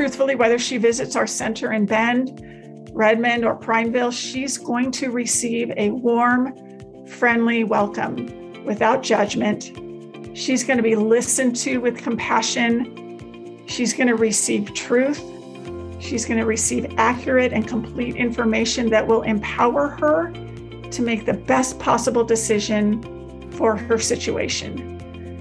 truthfully, whether she visits our center in Bend, Redmond, or Prineville, she's going to receive a warm, friendly welcome without judgment. She's going to be listened to with compassion. She's going to receive truth. She's going to receive accurate and complete information that will empower her to make the best possible decision for her situation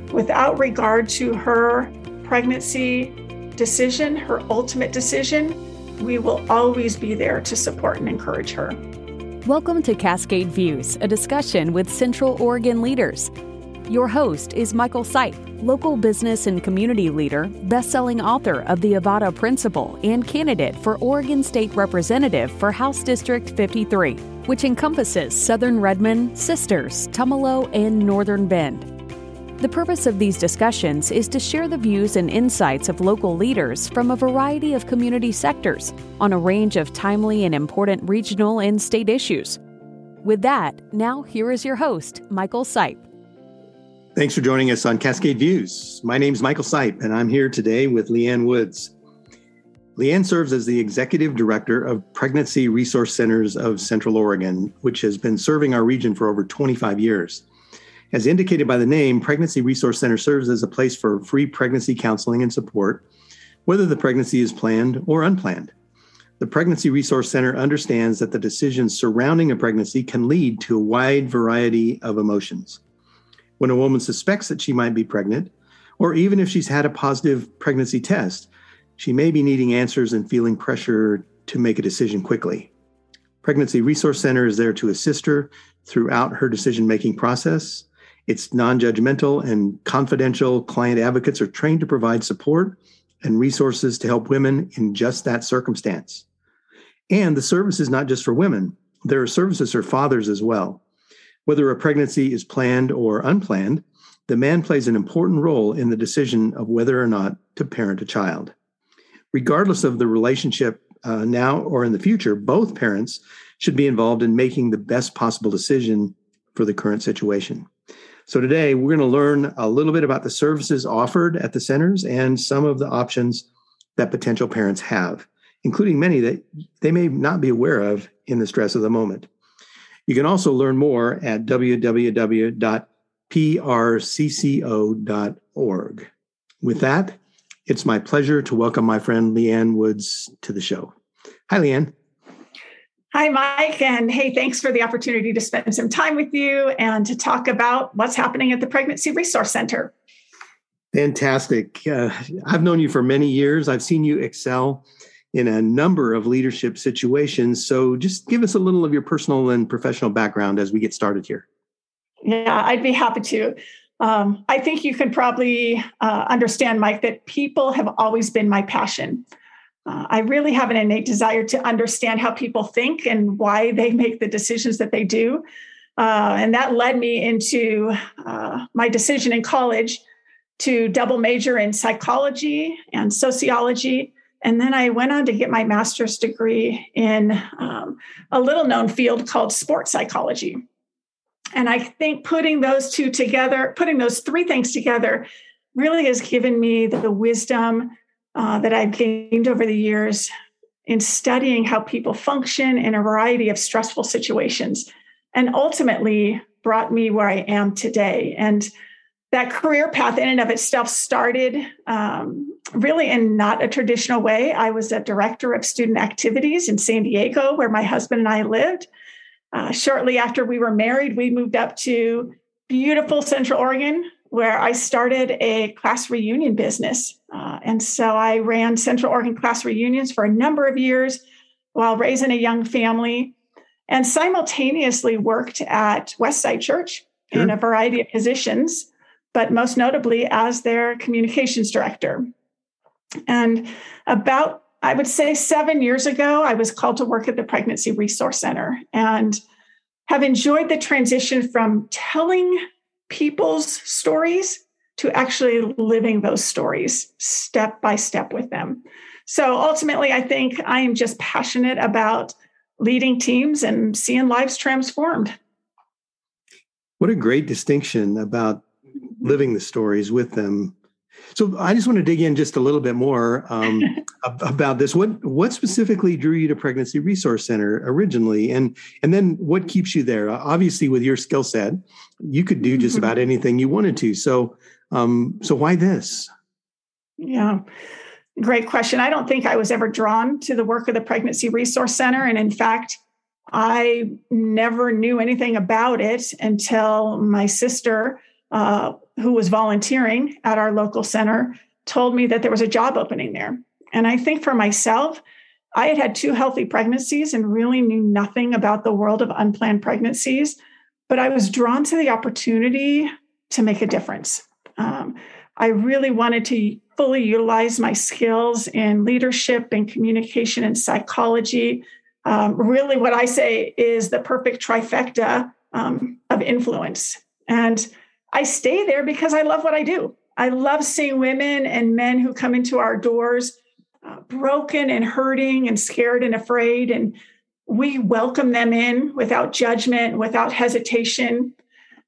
without regard to her pregnancy decision, her ultimate decision. We will always be there to support and encourage her. Welcome to Cascade Views, a discussion with Central Oregon leaders. Your host is Michael Sipe, local business and community leader, best-selling author of The Avada Principle, and candidate for Oregon State Representative for House District 53, which encompasses Southern Redmond, Sisters, Tumalo, and Northern Bend. The purpose of these discussions is to share the views and insights of local leaders from a variety of community sectors on a range of timely and important regional and state issues. With that, now here is your host, Michael Sipe. Thanks for joining us on Cascade Views. My name is Michael Sipe, and I'm here today with Leanne Woods. Leanne serves as the Executive Director of Pregnancy Resource Centers of Central Oregon, which has been serving our region for over 25 years. As indicated by the name, Pregnancy Resource Center serves as a place for free pregnancy counseling and support, whether the pregnancy is planned or unplanned. The Pregnancy Resource Center understands that the decisions surrounding a pregnancy can lead to a wide variety of emotions when a woman suspects that she might be pregnant, or even if she's had a positive pregnancy test, she may be needing answers and feeling pressure to make a decision quickly. Pregnancy Resource Center is there to assist her throughout her decision making process. It's non judgmental and confidential. Client advocates are trained to provide support and resources to help women in just that circumstance. And the service is not just for women, there are services for fathers as well. Whether a pregnancy is planned or unplanned, the man plays an important role in the decision of whether or not to parent a child. Regardless of the relationship uh, now or in the future, both parents should be involved in making the best possible decision for the current situation. So, today we're going to learn a little bit about the services offered at the centers and some of the options that potential parents have, including many that they may not be aware of in the stress of the moment. You can also learn more at www.prcco.org. With that, it's my pleasure to welcome my friend Leanne Woods to the show. Hi, Leanne. Hi, Mike. And hey, thanks for the opportunity to spend some time with you and to talk about what's happening at the Pregnancy Resource Center. Fantastic. Uh, I've known you for many years. I've seen you excel in a number of leadership situations. So just give us a little of your personal and professional background as we get started here. Yeah, I'd be happy to. Um, I think you can probably uh, understand, Mike, that people have always been my passion. Uh, I really have an innate desire to understand how people think and why they make the decisions that they do. Uh, and that led me into uh, my decision in college to double major in psychology and sociology and then I went on to get my master's degree in um, a little known field called sports psychology. And I think putting those two together, putting those three things together, really has given me the wisdom uh, that I've gained over the years in studying how people function in a variety of stressful situations and ultimately brought me where I am today. And that career path in and of itself started um, really in not a traditional way. I was a director of student activities in San Diego, where my husband and I lived. Uh, shortly after we were married, we moved up to beautiful Central Oregon, where I started a class reunion business. Uh, and so I ran Central Oregon class reunions for a number of years while raising a young family and simultaneously worked at Westside Church sure. in a variety of positions but most notably as their communications director. And about, I would say, seven years ago, I was called to work at the Pregnancy Resource Center and have enjoyed the transition from telling people's stories to actually living those stories step by step with them. So ultimately, I think I am just passionate about leading teams and seeing lives transformed. What a great distinction about living the stories with them. So I just want to dig in just a little bit more um, about this. What what specifically drew you to Pregnancy Resource Center originally, and and then what keeps you there? Obviously, with your skill set, you could do just mm-hmm. about anything you wanted to. So um, so why this? Yeah. Great question. I don't think I was ever drawn to the work of the Pregnancy Resource Center. And in fact, I never knew anything about it until my sister uh, who was volunteering at our local center, told me that there was a job opening there. And I think for myself, I had had two healthy pregnancies and really knew nothing about the world of unplanned pregnancies, but I was drawn to the opportunity to make a difference. Um, I really wanted to fully utilize my skills in leadership and communication and psychology. Um, really, what I say is the perfect trifecta um, of influence. And I stay there because I love what I do. I love seeing women and men who come into our doors uh, broken and hurting and scared and afraid. And we welcome them in without judgment, without hesitation.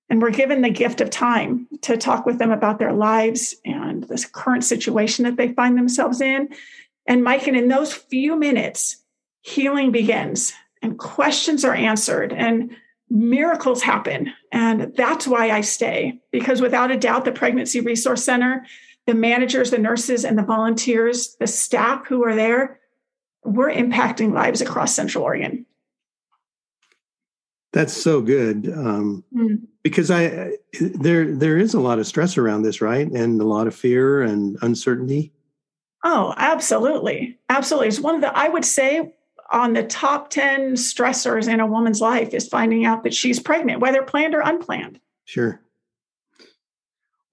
And we're given the gift of time to talk with them about their lives and this current situation that they find themselves in. And Mike, and in those few minutes, healing begins and questions are answered. And miracles happen. And that's why I stay, because without a doubt, the Pregnancy Resource Center, the managers, the nurses, and the volunteers, the staff who are there, we're impacting lives across Central Oregon. That's so good, um, mm. because I there there is a lot of stress around this, right, and a lot of fear and uncertainty. Oh, absolutely, absolutely. It's one of the I would say on the top 10 stressors in a woman's life is finding out that she's pregnant, whether planned or unplanned. Sure.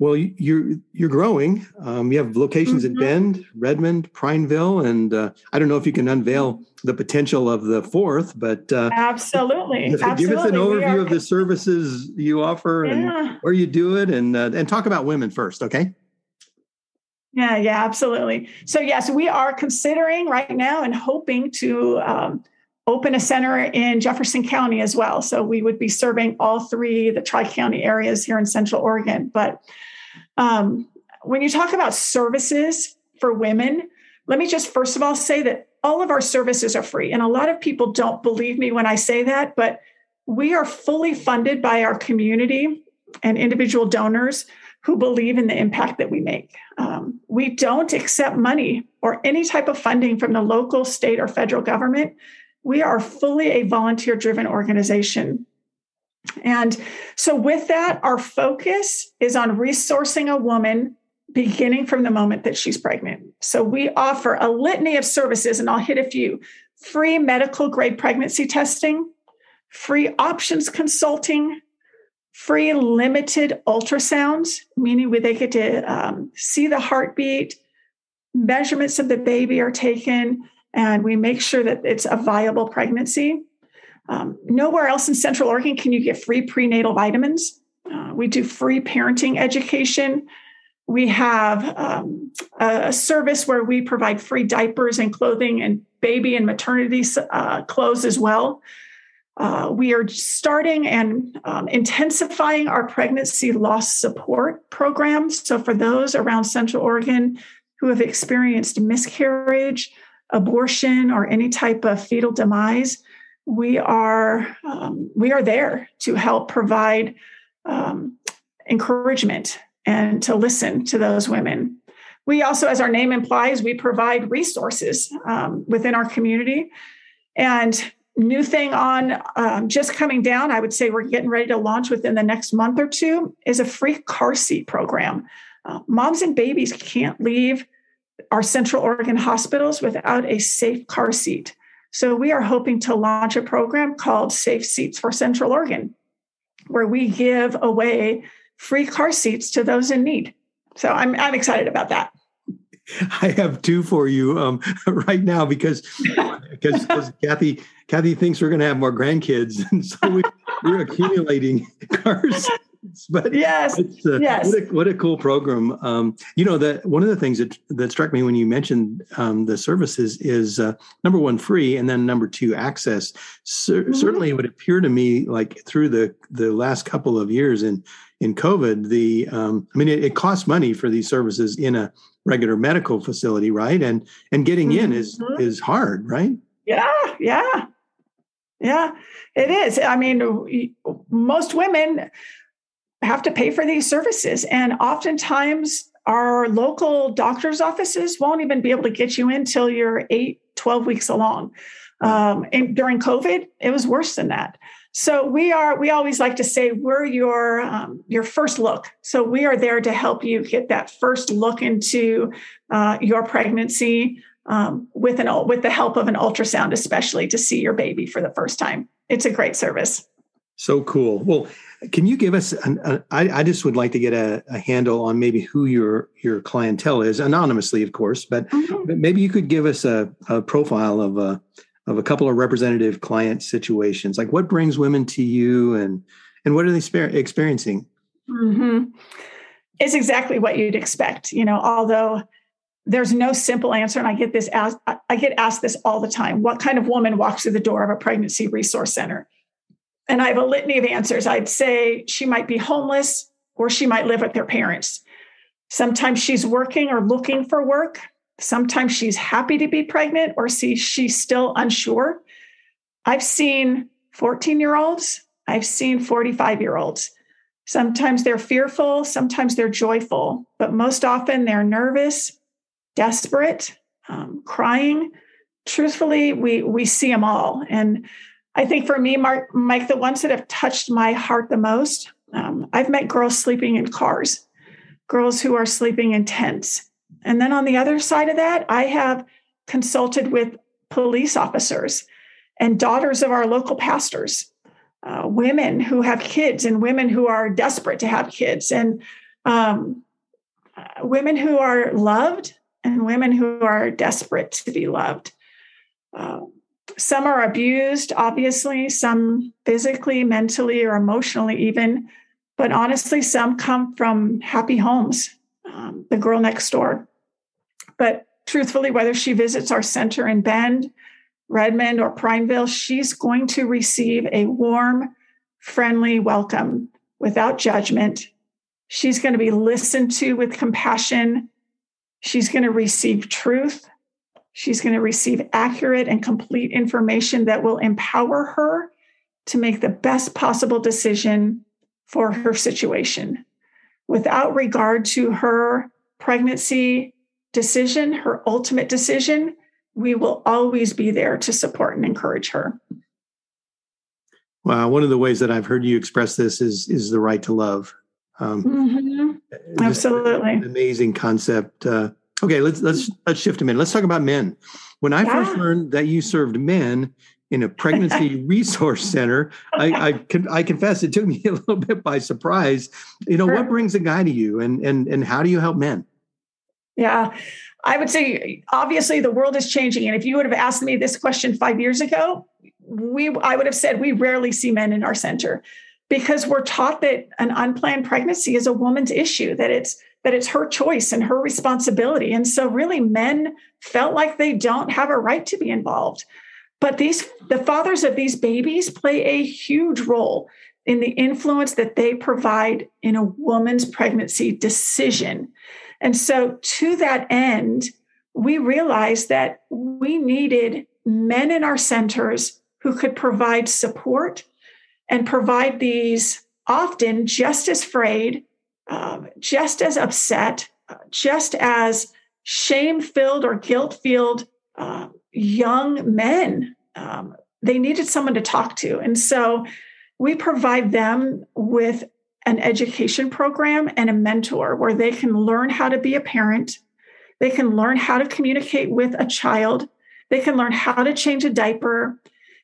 Well, you're you're growing. Um, you have locations mm-hmm. at Bend, Redmond, Prineville, and uh, I don't know if you can unveil the potential of the fourth, but uh, absolutely. Give, absolutely. us an overview are, of the services you offer yeah. and where you do it, and uh, and talk about women first, okay? Yeah, yeah, absolutely. So, yes, we are considering right now and hoping to um, open a center in Jefferson County as well. So, we would be serving all three, the Tri County areas here in Central Oregon. But um, when you talk about services for women, let me just first of all say that all of our services are free. And a lot of people don't believe me when I say that, but we are fully funded by our community and individual donors who believe in the impact that we make. Um, we don't accept money or any type of funding from the local, state, or federal government. We are fully a volunteer driven organization. And so, with that, our focus is on resourcing a woman beginning from the moment that she's pregnant. So, we offer a litany of services, and I'll hit a few free medical grade pregnancy testing, free options consulting, free limited ultrasounds, meaning where they get to um, see the heartbeat, measurements of the baby are taken, and we make sure that it's a viable pregnancy. Um, nowhere else in Central Oregon can you get free prenatal vitamins. Uh, we do free parenting education. We have um, a, service where we provide free diapers and clothing and baby and maternity uh, clothes as well. Uh, we are starting and um, intensifying our pregnancy loss support programs. So, for those around Central Oregon who have experienced miscarriage, abortion, or any type of fetal demise, we are um, we are there to help provide um, encouragement and to listen to those women. We also, as our name implies, we provide resources um, within our community. And new thing on um, just coming down, I would say we're getting ready to launch within the next month or two, is a free car seat program. Uh, moms and babies can't leave our Central Oregon hospitals without a safe car seat. So we are hoping to launch a program called Safe Seats for Central Oregon, where we give away free car seats to those in need. So I'm, I'm excited about that. I have two for you um, right now because because, Kathy Kathy thinks we're going to have more grandkids, and so we, we're accumulating cars. But yes, uh, yes. What a, what a, cool program. Um, you know that one of the things that that struck me when you mentioned um, the services is uh, number one free, and then number two access. Cer- mm-hmm. Certainly, it would appear to me like through the the last couple of years in in COVID, the um, I mean, it, it costs money for these services in a regular medical facility, right? And and getting mm-hmm. in is mm-hmm. is hard, right? Yeah, yeah, yeah. It is. I mean, most women have to pay for these services, and oftentimes our local doctor's offices won't even be able to get you in till you're eight, 12 weeks along. Um, and during COVID, it was worse than that. So we are. We always like to say we're your um, your first look. So we are there to help you get that first look into uh, your pregnancy um, with an with the help of an ultrasound, especially to see your baby for the first time. It's a great service. So cool. Well, can you give us? An, a, I, I just would like to get a, a, handle on maybe who your your clientele is, anonymously, of course, but, mm-hmm. but maybe you could give us a, a profile of a of a couple of representative client situations. Like what brings women to you and and what are they experiencing? Mm-hmm. it's exactly what you'd expect you know although there's no simple answer and i get this asked i get asked this all the time. What kind of woman walks through the door of a pregnancy resource center? And i have a litany of answers. I'd say she might be homeless or she might live with their parents. Sometimes she's working or looking for work Sometimes she's happy to be pregnant or see she's still unsure. I've seen 14 year olds, I've seen 45 year olds. Sometimes they're fearful, sometimes they're joyful, but most often they're nervous, desperate, um, crying. Truthfully, we we see them all, and I think for me, Mark, Mike, the ones that have touched my heart the most, um, I've met girls sleeping in cars, girls who are sleeping in tents, and then on the other side of that, I have consulted with police officers and daughters of our local pastors, uh, women who have kids, and women who are desperate to have kids, and um, women who are loved, and women who are desperate to be loved. Uh, some are abused, obviously, some physically, mentally, or emotionally, even. But honestly, some come from happy homes. Um, the girl next door but truthfully, whether she visits our center in Bend, Redmond, or Prineville, she's going to receive a warm, friendly welcome without judgment. She's going to be listened to with compassion. She's going to receive truth. She's going to receive accurate and complete information that will empower her to make the best possible decision for her situation without regard to her pregnancy decision, her ultimate decision, we will always be there to support and encourage her. Wow, one of the ways that I've heard you express this is is the right to love. Um, mm-hmm. Absolutely, amazing concept. Uh, okay, let's let's let's shift a minute. Let's talk about men. When I yeah. first learned that you served men in a pregnancy resource center, I I, I, confess it took me a little bit by surprise. You know, sure. what brings a guy to you, and and and how do you help men? Yeah. I would say obviously the world is changing. And if you would have asked me this question five years ago, we I would have said we rarely see men in our center because we're taught that an unplanned pregnancy is a woman's issue, that it's that it's her choice and her responsibility. And so really men felt like they don't have a right to be involved. But these the fathers of these babies play a huge role in the influence that they provide in a woman's pregnancy decision. And so, to that end, we realized that we needed men in our centers who could provide support and provide these often just as frayed, um, just as upset, uh, just as shame filled or guilt filled uh, young men. Um, they needed someone to talk to. And so we provide them with an education program and a mentor where they can learn how to be a parent, they can learn how to communicate with a child, they can learn how to change a diaper,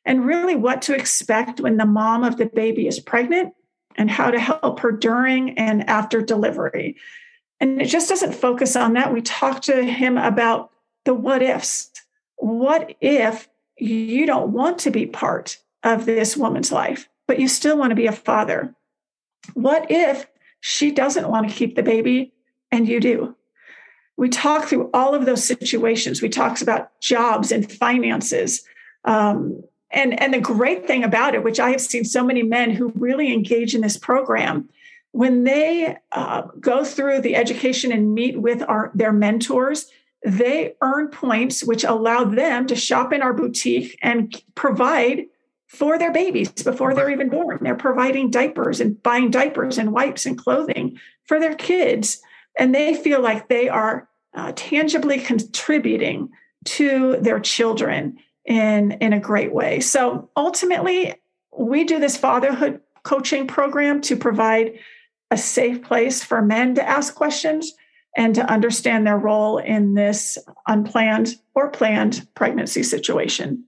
and really what to expect when the mom of the baby is pregnant and how to help her during and after delivery. And it just doesn't focus on that. We talk to him about the what ifs. What if you don't want to be part of this woman's life, but you still want to be a father? what if she doesn't want to keep the baby and you do? We talk through all of those situations. We talk about jobs and finances. Um, and, and the great thing about it, which I have seen so many men who really engage in this program, when they uh, go through the education and meet with our, their mentors, they earn points which allow them to shop in our boutique and provide for their babies before they're even born. They're providing diapers and buying diapers and wipes and clothing for their kids. And they feel like they are uh, tangibly contributing to their children in, in a great way. So ultimately, we do this fatherhood coaching program to provide a safe place for men to ask questions and to understand their role in this unplanned or planned pregnancy situation.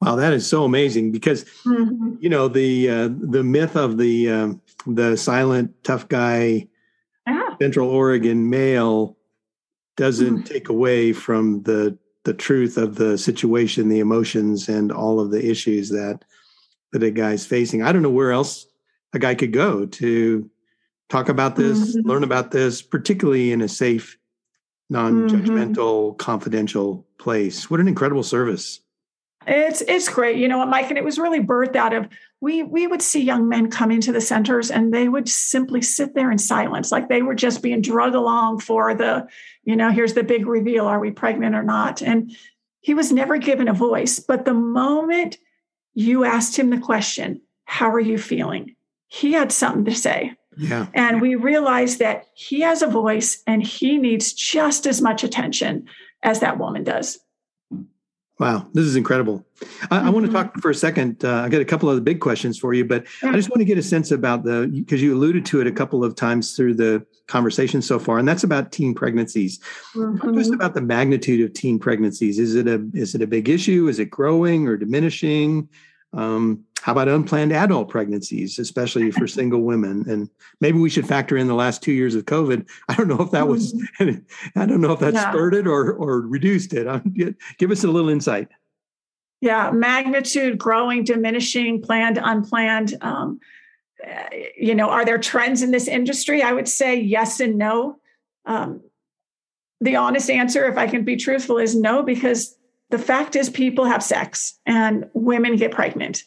Wow, that is so amazing because mm-hmm. you know the uh, the myth of the um, the silent tough guy. Central Oregon male doesn't mm-hmm. take away from the the truth of the situation, the emotions, and all of the issues that that a guy's facing. I don't know where else a guy could go to talk about this, mm-hmm. learn about this, particularly in a safe, non-judgmental, mm-hmm. confidential place. What an incredible service. It's it's great. You know what, Mike? And it was really birthed out of we we would see young men come into the centers and they would simply sit there in silence, like they were just being drug along for the, you know, here's the big reveal: are we pregnant or not? And he was never given a voice. But the moment you asked him the question, "How are you feeling?" he had something to say. Yeah. And we realize that he has a voice and he needs just as much attention as that woman does. Wow, this is incredible. I, mm-hmm. I, want to talk for a second. Uh, I got a couple of the big questions for you, but yeah. I just want to get a sense about the because you alluded to it a couple of times through the conversation so far, and that's about teen pregnancies. Mm-hmm. Talk to us about the magnitude of teen pregnancies. Is it a is it a big issue? Is it growing or diminishing? Um, how about unplanned adult pregnancies, especially for single women? And maybe we should factor in the last two years of COVID. I don't know if that was, mm-hmm. I don't know if that yeah. spurred it or or reduced it. Give us a little insight. Yeah, magnitude, growing, diminishing, planned, unplanned. Um, you know, are there trends in this industry? I would say yes and no. Um, the honest answer, if I can be truthful, is no, because the fact is people have sex and women get pregnant.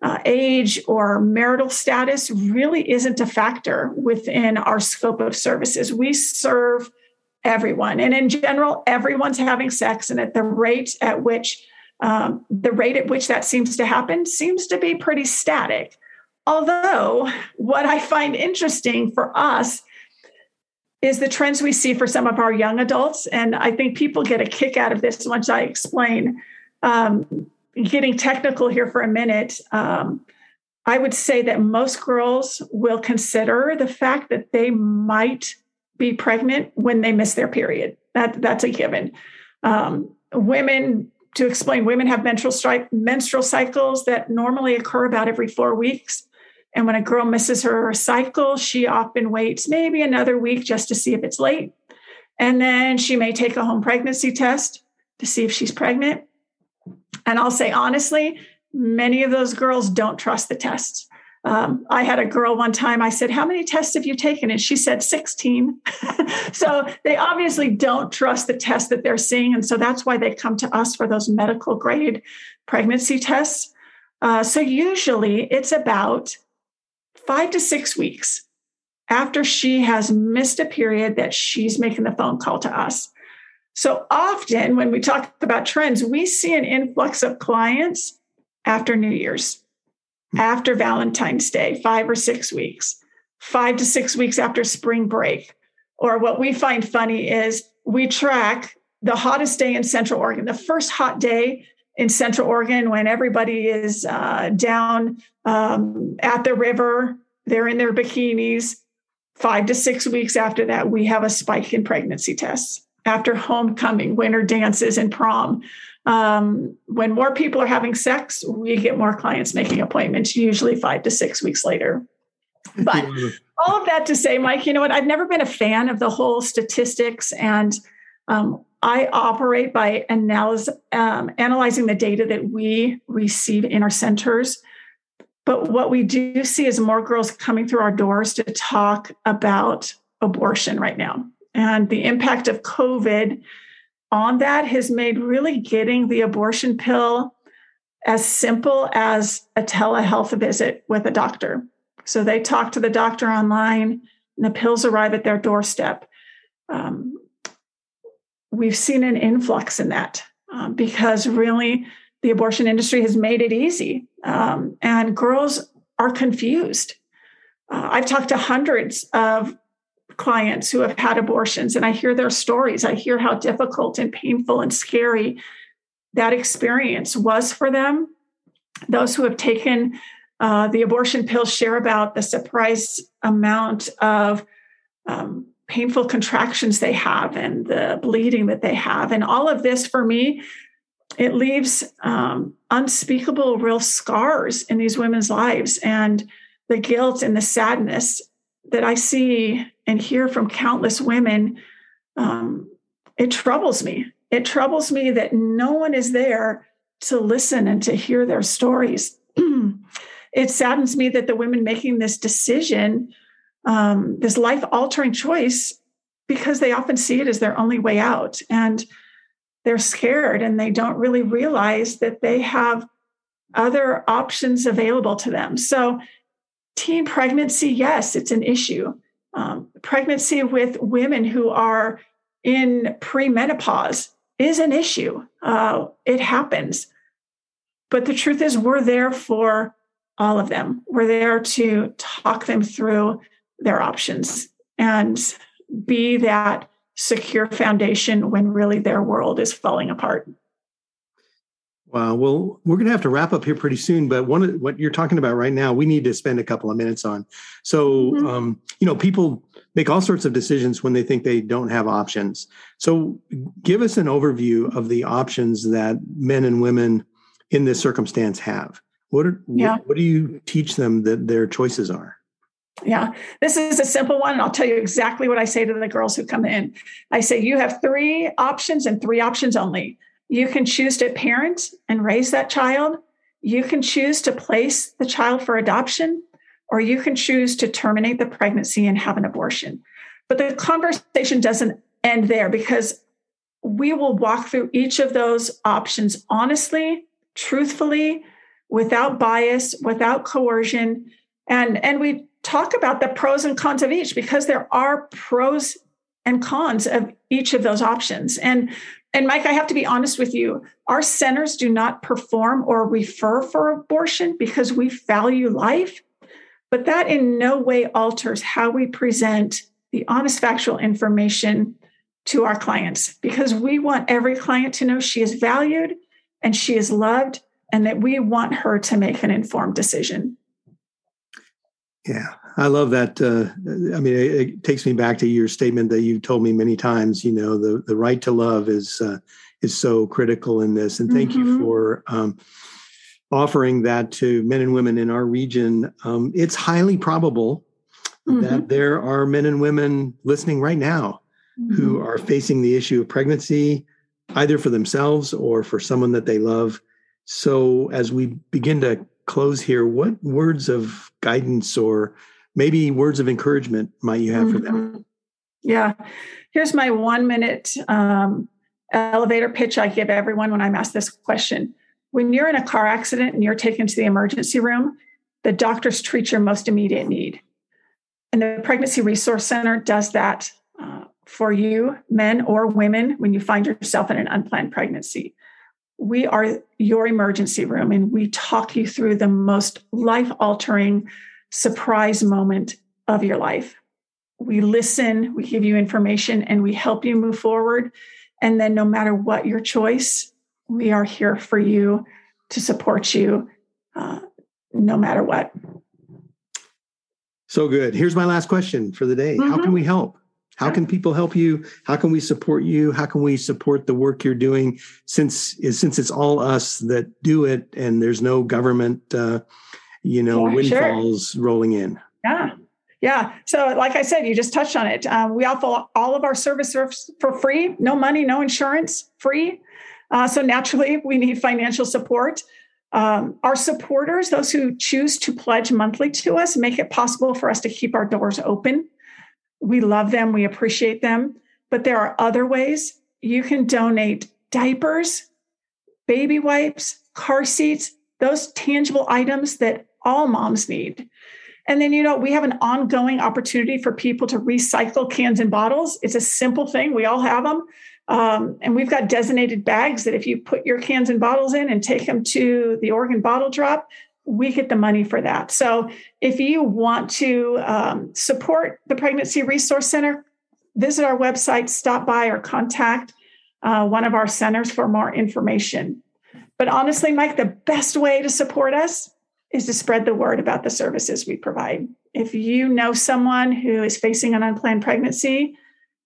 Uh, age or marital status really isn't a factor within our scope of services. We serve everyone, and in general, everyone's having sex, and at the rate at which um, the rate at which that seems to happen seems to be pretty static. Although, what I find interesting for us is the trends we see for some of our young adults. And I think people get a kick out of this once I explain. Um, getting technical here for a minute, um, I would say that most girls will consider the fact that they might be pregnant when they miss their period. That, that's a given. Um, women, to explain, women have menstrual, stri- menstrual cycles that normally occur about every four weeks. And when a girl misses her cycle, she often waits maybe another week just to see if it's late. And then she may take a home pregnancy test to see if she's pregnant. And I'll say honestly, many of those girls don't trust the tests. Um, I had a girl one time, I said, How many tests have you taken? And she said 16. so they obviously don't trust the test that they're seeing. And so that's why they come to us for those medical grade pregnancy tests. Uh, so usually it's about five to six weeks after she has missed a period that she's making the phone call to us. So often when we talk about trends, we see an influx of clients after New Year's, after Valentine's Day, five or six weeks, five to six weeks after spring break. Or what we find funny is we track the hottest day in Central Oregon, the first hot day in Central Oregon when everybody is uh, down um, at the river. They're in their bikinis. Five to six weeks after that, we have a spike in pregnancy tests. After homecoming, winter dances, and prom, um, when more people are having sex, we get more clients making appointments, usually five to six weeks later. But all of that to say, Mike, you know what? I've never been a fan of the whole statistics and um, I operate by analyze, um, analyzing the data that we receive in our centers. But what we do see is more girls coming through our doors to talk about abortion right now. And the impact of COVID on that has made really getting the abortion pill as simple as a telehealth visit with a doctor. So they talk to the doctor online, and the pills arrive at their doorstep. Um, we've seen an influx in that um, because really the abortion industry has made it easy, um, and girls are confused. Uh, I've talked to hundreds of clients who have had abortions, and I hear their stories. I hear how difficult and painful and scary that experience was for them. Those who have taken uh, the abortion pills share about the surprise amount of um, painful contractions they have and the bleeding that they have. And all of this for me, it leaves um, unspeakable, real scars in these women's lives. And the guilt and the sadness that I see and hear from countless women, um, it troubles me. It troubles me that no one is there to listen and to hear their stories. it saddens me that the women making this decision, um, this life altering choice, because they often see it as their only way out. And they're scared and they don't really realize that they have other options available to them. So, teen pregnancy, yes, it's an issue. Um, pregnancy with women who are in premenopause is an issue. Uh, it happens. But the truth is, we're there for all of them. We're there to talk them through their options and be that secure foundation when really their world is falling apart. Wow. Well, we're going to have to wrap up here pretty soon, but one of what you're talking about right now, we need to spend a couple of minutes on. So, mm-hmm. um, you know, people make all sorts of decisions when they think they don't have options. So, give us an overview of the options that men and women in this circumstance have. What, are, yeah. what, what do you teach them that their choices are? Yeah, this is a simple one. I'll tell you exactly what I say to the girls who come in. I say, you have three options and three options only. You can choose to parent and raise that child. You can choose to place the child for adoption, or you can choose to terminate the pregnancy and have an abortion. But the conversation doesn't end there because we will walk through each of those options honestly, truthfully, without bias, without coercion. And, and we talk about the pros and cons of each because there are pros and cons of each of those options. And and Mike, I have to be honest with you. Our centers do not perform or refer for abortion because we value life, but that in no way alters how we present the honest factual information to our clients because we want every client to know she is valued and she is loved and that we want her to make an informed decision. Yeah, I love that. Uh, I mean, it, it, takes me back to your statement that you've told me many times. You know, the the right to love is uh, is so critical in this, and thank mm-hmm. you for um, offering that to men and women in our region. Um, it's highly probable mm-hmm. that there are men and women listening right now mm-hmm. who are facing the issue of pregnancy, either for themselves or for someone that they love. So, as we begin to close here, what words of guidance or maybe words of encouragement might you have for them? Mm-hmm. Yeah. Here's my one minute um, elevator pitch I give everyone when I'm asked this question. When you're in a car accident and you're taken to the emergency room, the doctors treat your most immediate need. And the Pregnancy Resource Center does that uh, for you, men or women, when you find yourself in an unplanned pregnancy. We are your emergency room and we talk you through the most life altering surprise moment of your life. We listen, we give you information, and we help you move forward. And then, no matter what your choice, we are here for you to support you uh, no matter what. So good. Here's my last question for the day mm-hmm. How can we help? How can people help you? How can we support you? How can we support the work you're doing? Since since it's all us that do it, and there's no government uh, you know, yeah, windfalls sure. rolling in. Yeah. Yeah. So, like I said, you just touched on it. Um, we offer all of our services for free, no money, no insurance, free. Uh, so, naturally, we need financial support. Um, our supporters, those who choose to pledge monthly to us, make it possible for us to keep our doors open. We love them, we appreciate them. But there are other ways you can donate diapers, baby wipes, car seats, those tangible items that all moms need. And then, you know, we have an ongoing opportunity for people to recycle cans and bottles. It's a simple thing, we all have them. Um, and we've got designated bags that if you put your cans and bottles in and take them to the Oregon bottle drop, we get the money for that. So if you want to um, support the Pregnancy Resource Center, visit our website, stop by, or contact uh, one of our centers for more information. But honestly, Mike, the best way to support us is to spread the word about the services we provide. If you know someone who is facing an unplanned pregnancy,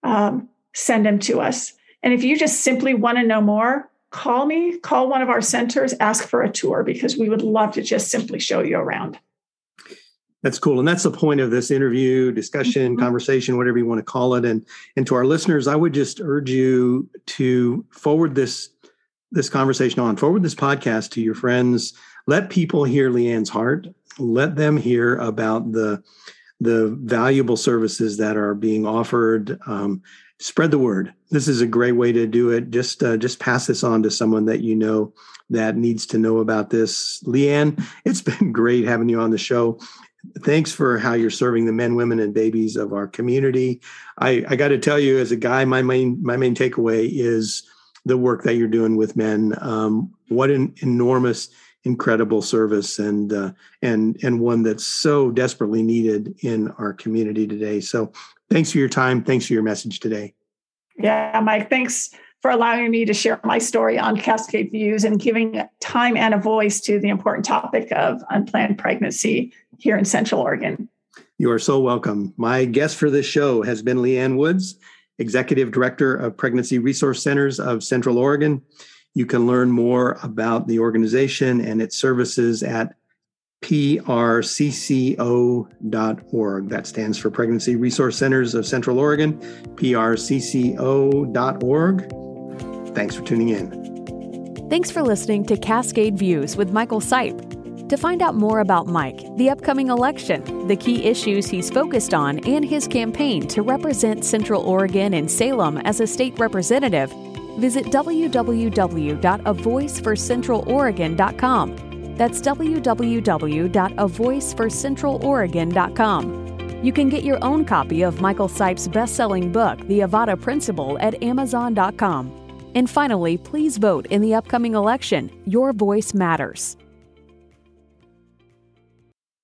um, send them to us. And if you just simply want to know more, call me, call one of our centers, ask for a tour because we would love to just simply show you around. That's cool. And that's the point of this interview, discussion, mm-hmm. conversation, whatever you want to call it. And and to our listeners, I would just urge you to forward this this conversation on, forward this podcast to your friends. Let people hear Leanne's heart. Let them hear about the the valuable services that are being offered. Um, spread the word. This is a great way to do it. Just uh, just pass this on to someone that you know that needs to know about this. Leanne, it's been great having you on the show. Thanks for how you're serving the men, women, and babies of our community. I, I got to tell you, as a guy, my main my main takeaway is the work that you're doing with men. Um, what an enormous, incredible service, and uh, and and one that's so desperately needed in our community today. So Thanks for your time. Thanks for your message today. Yeah, Mike, thanks for allowing me to share my story on Cascade Views and giving time and a voice to the important topic of unplanned pregnancy here in Central Oregon. You are so welcome. My guest for this show has been Leanne Woods, Executive Director of Pregnancy Resource Centers of Central Oregon. You can learn more about the organization and its services at prcco.org. That stands for Pregnancy Resource Centers of Central Oregon, prcco.org. Thanks for tuning in. Thanks for listening to Cascade Views with Michael Sipe. To find out more about Mike, the upcoming election, the key issues he's focused on, and his campaign to represent Central Oregon and Salem as a state representative, visit www.avoiceforcentraloregon.com that's www.avoiceforcentraloregon.com. You can get your own copy of Michael Sipe's best selling book, The Avada Principle, at Amazon.com. And finally, please vote in the upcoming election. Your voice matters.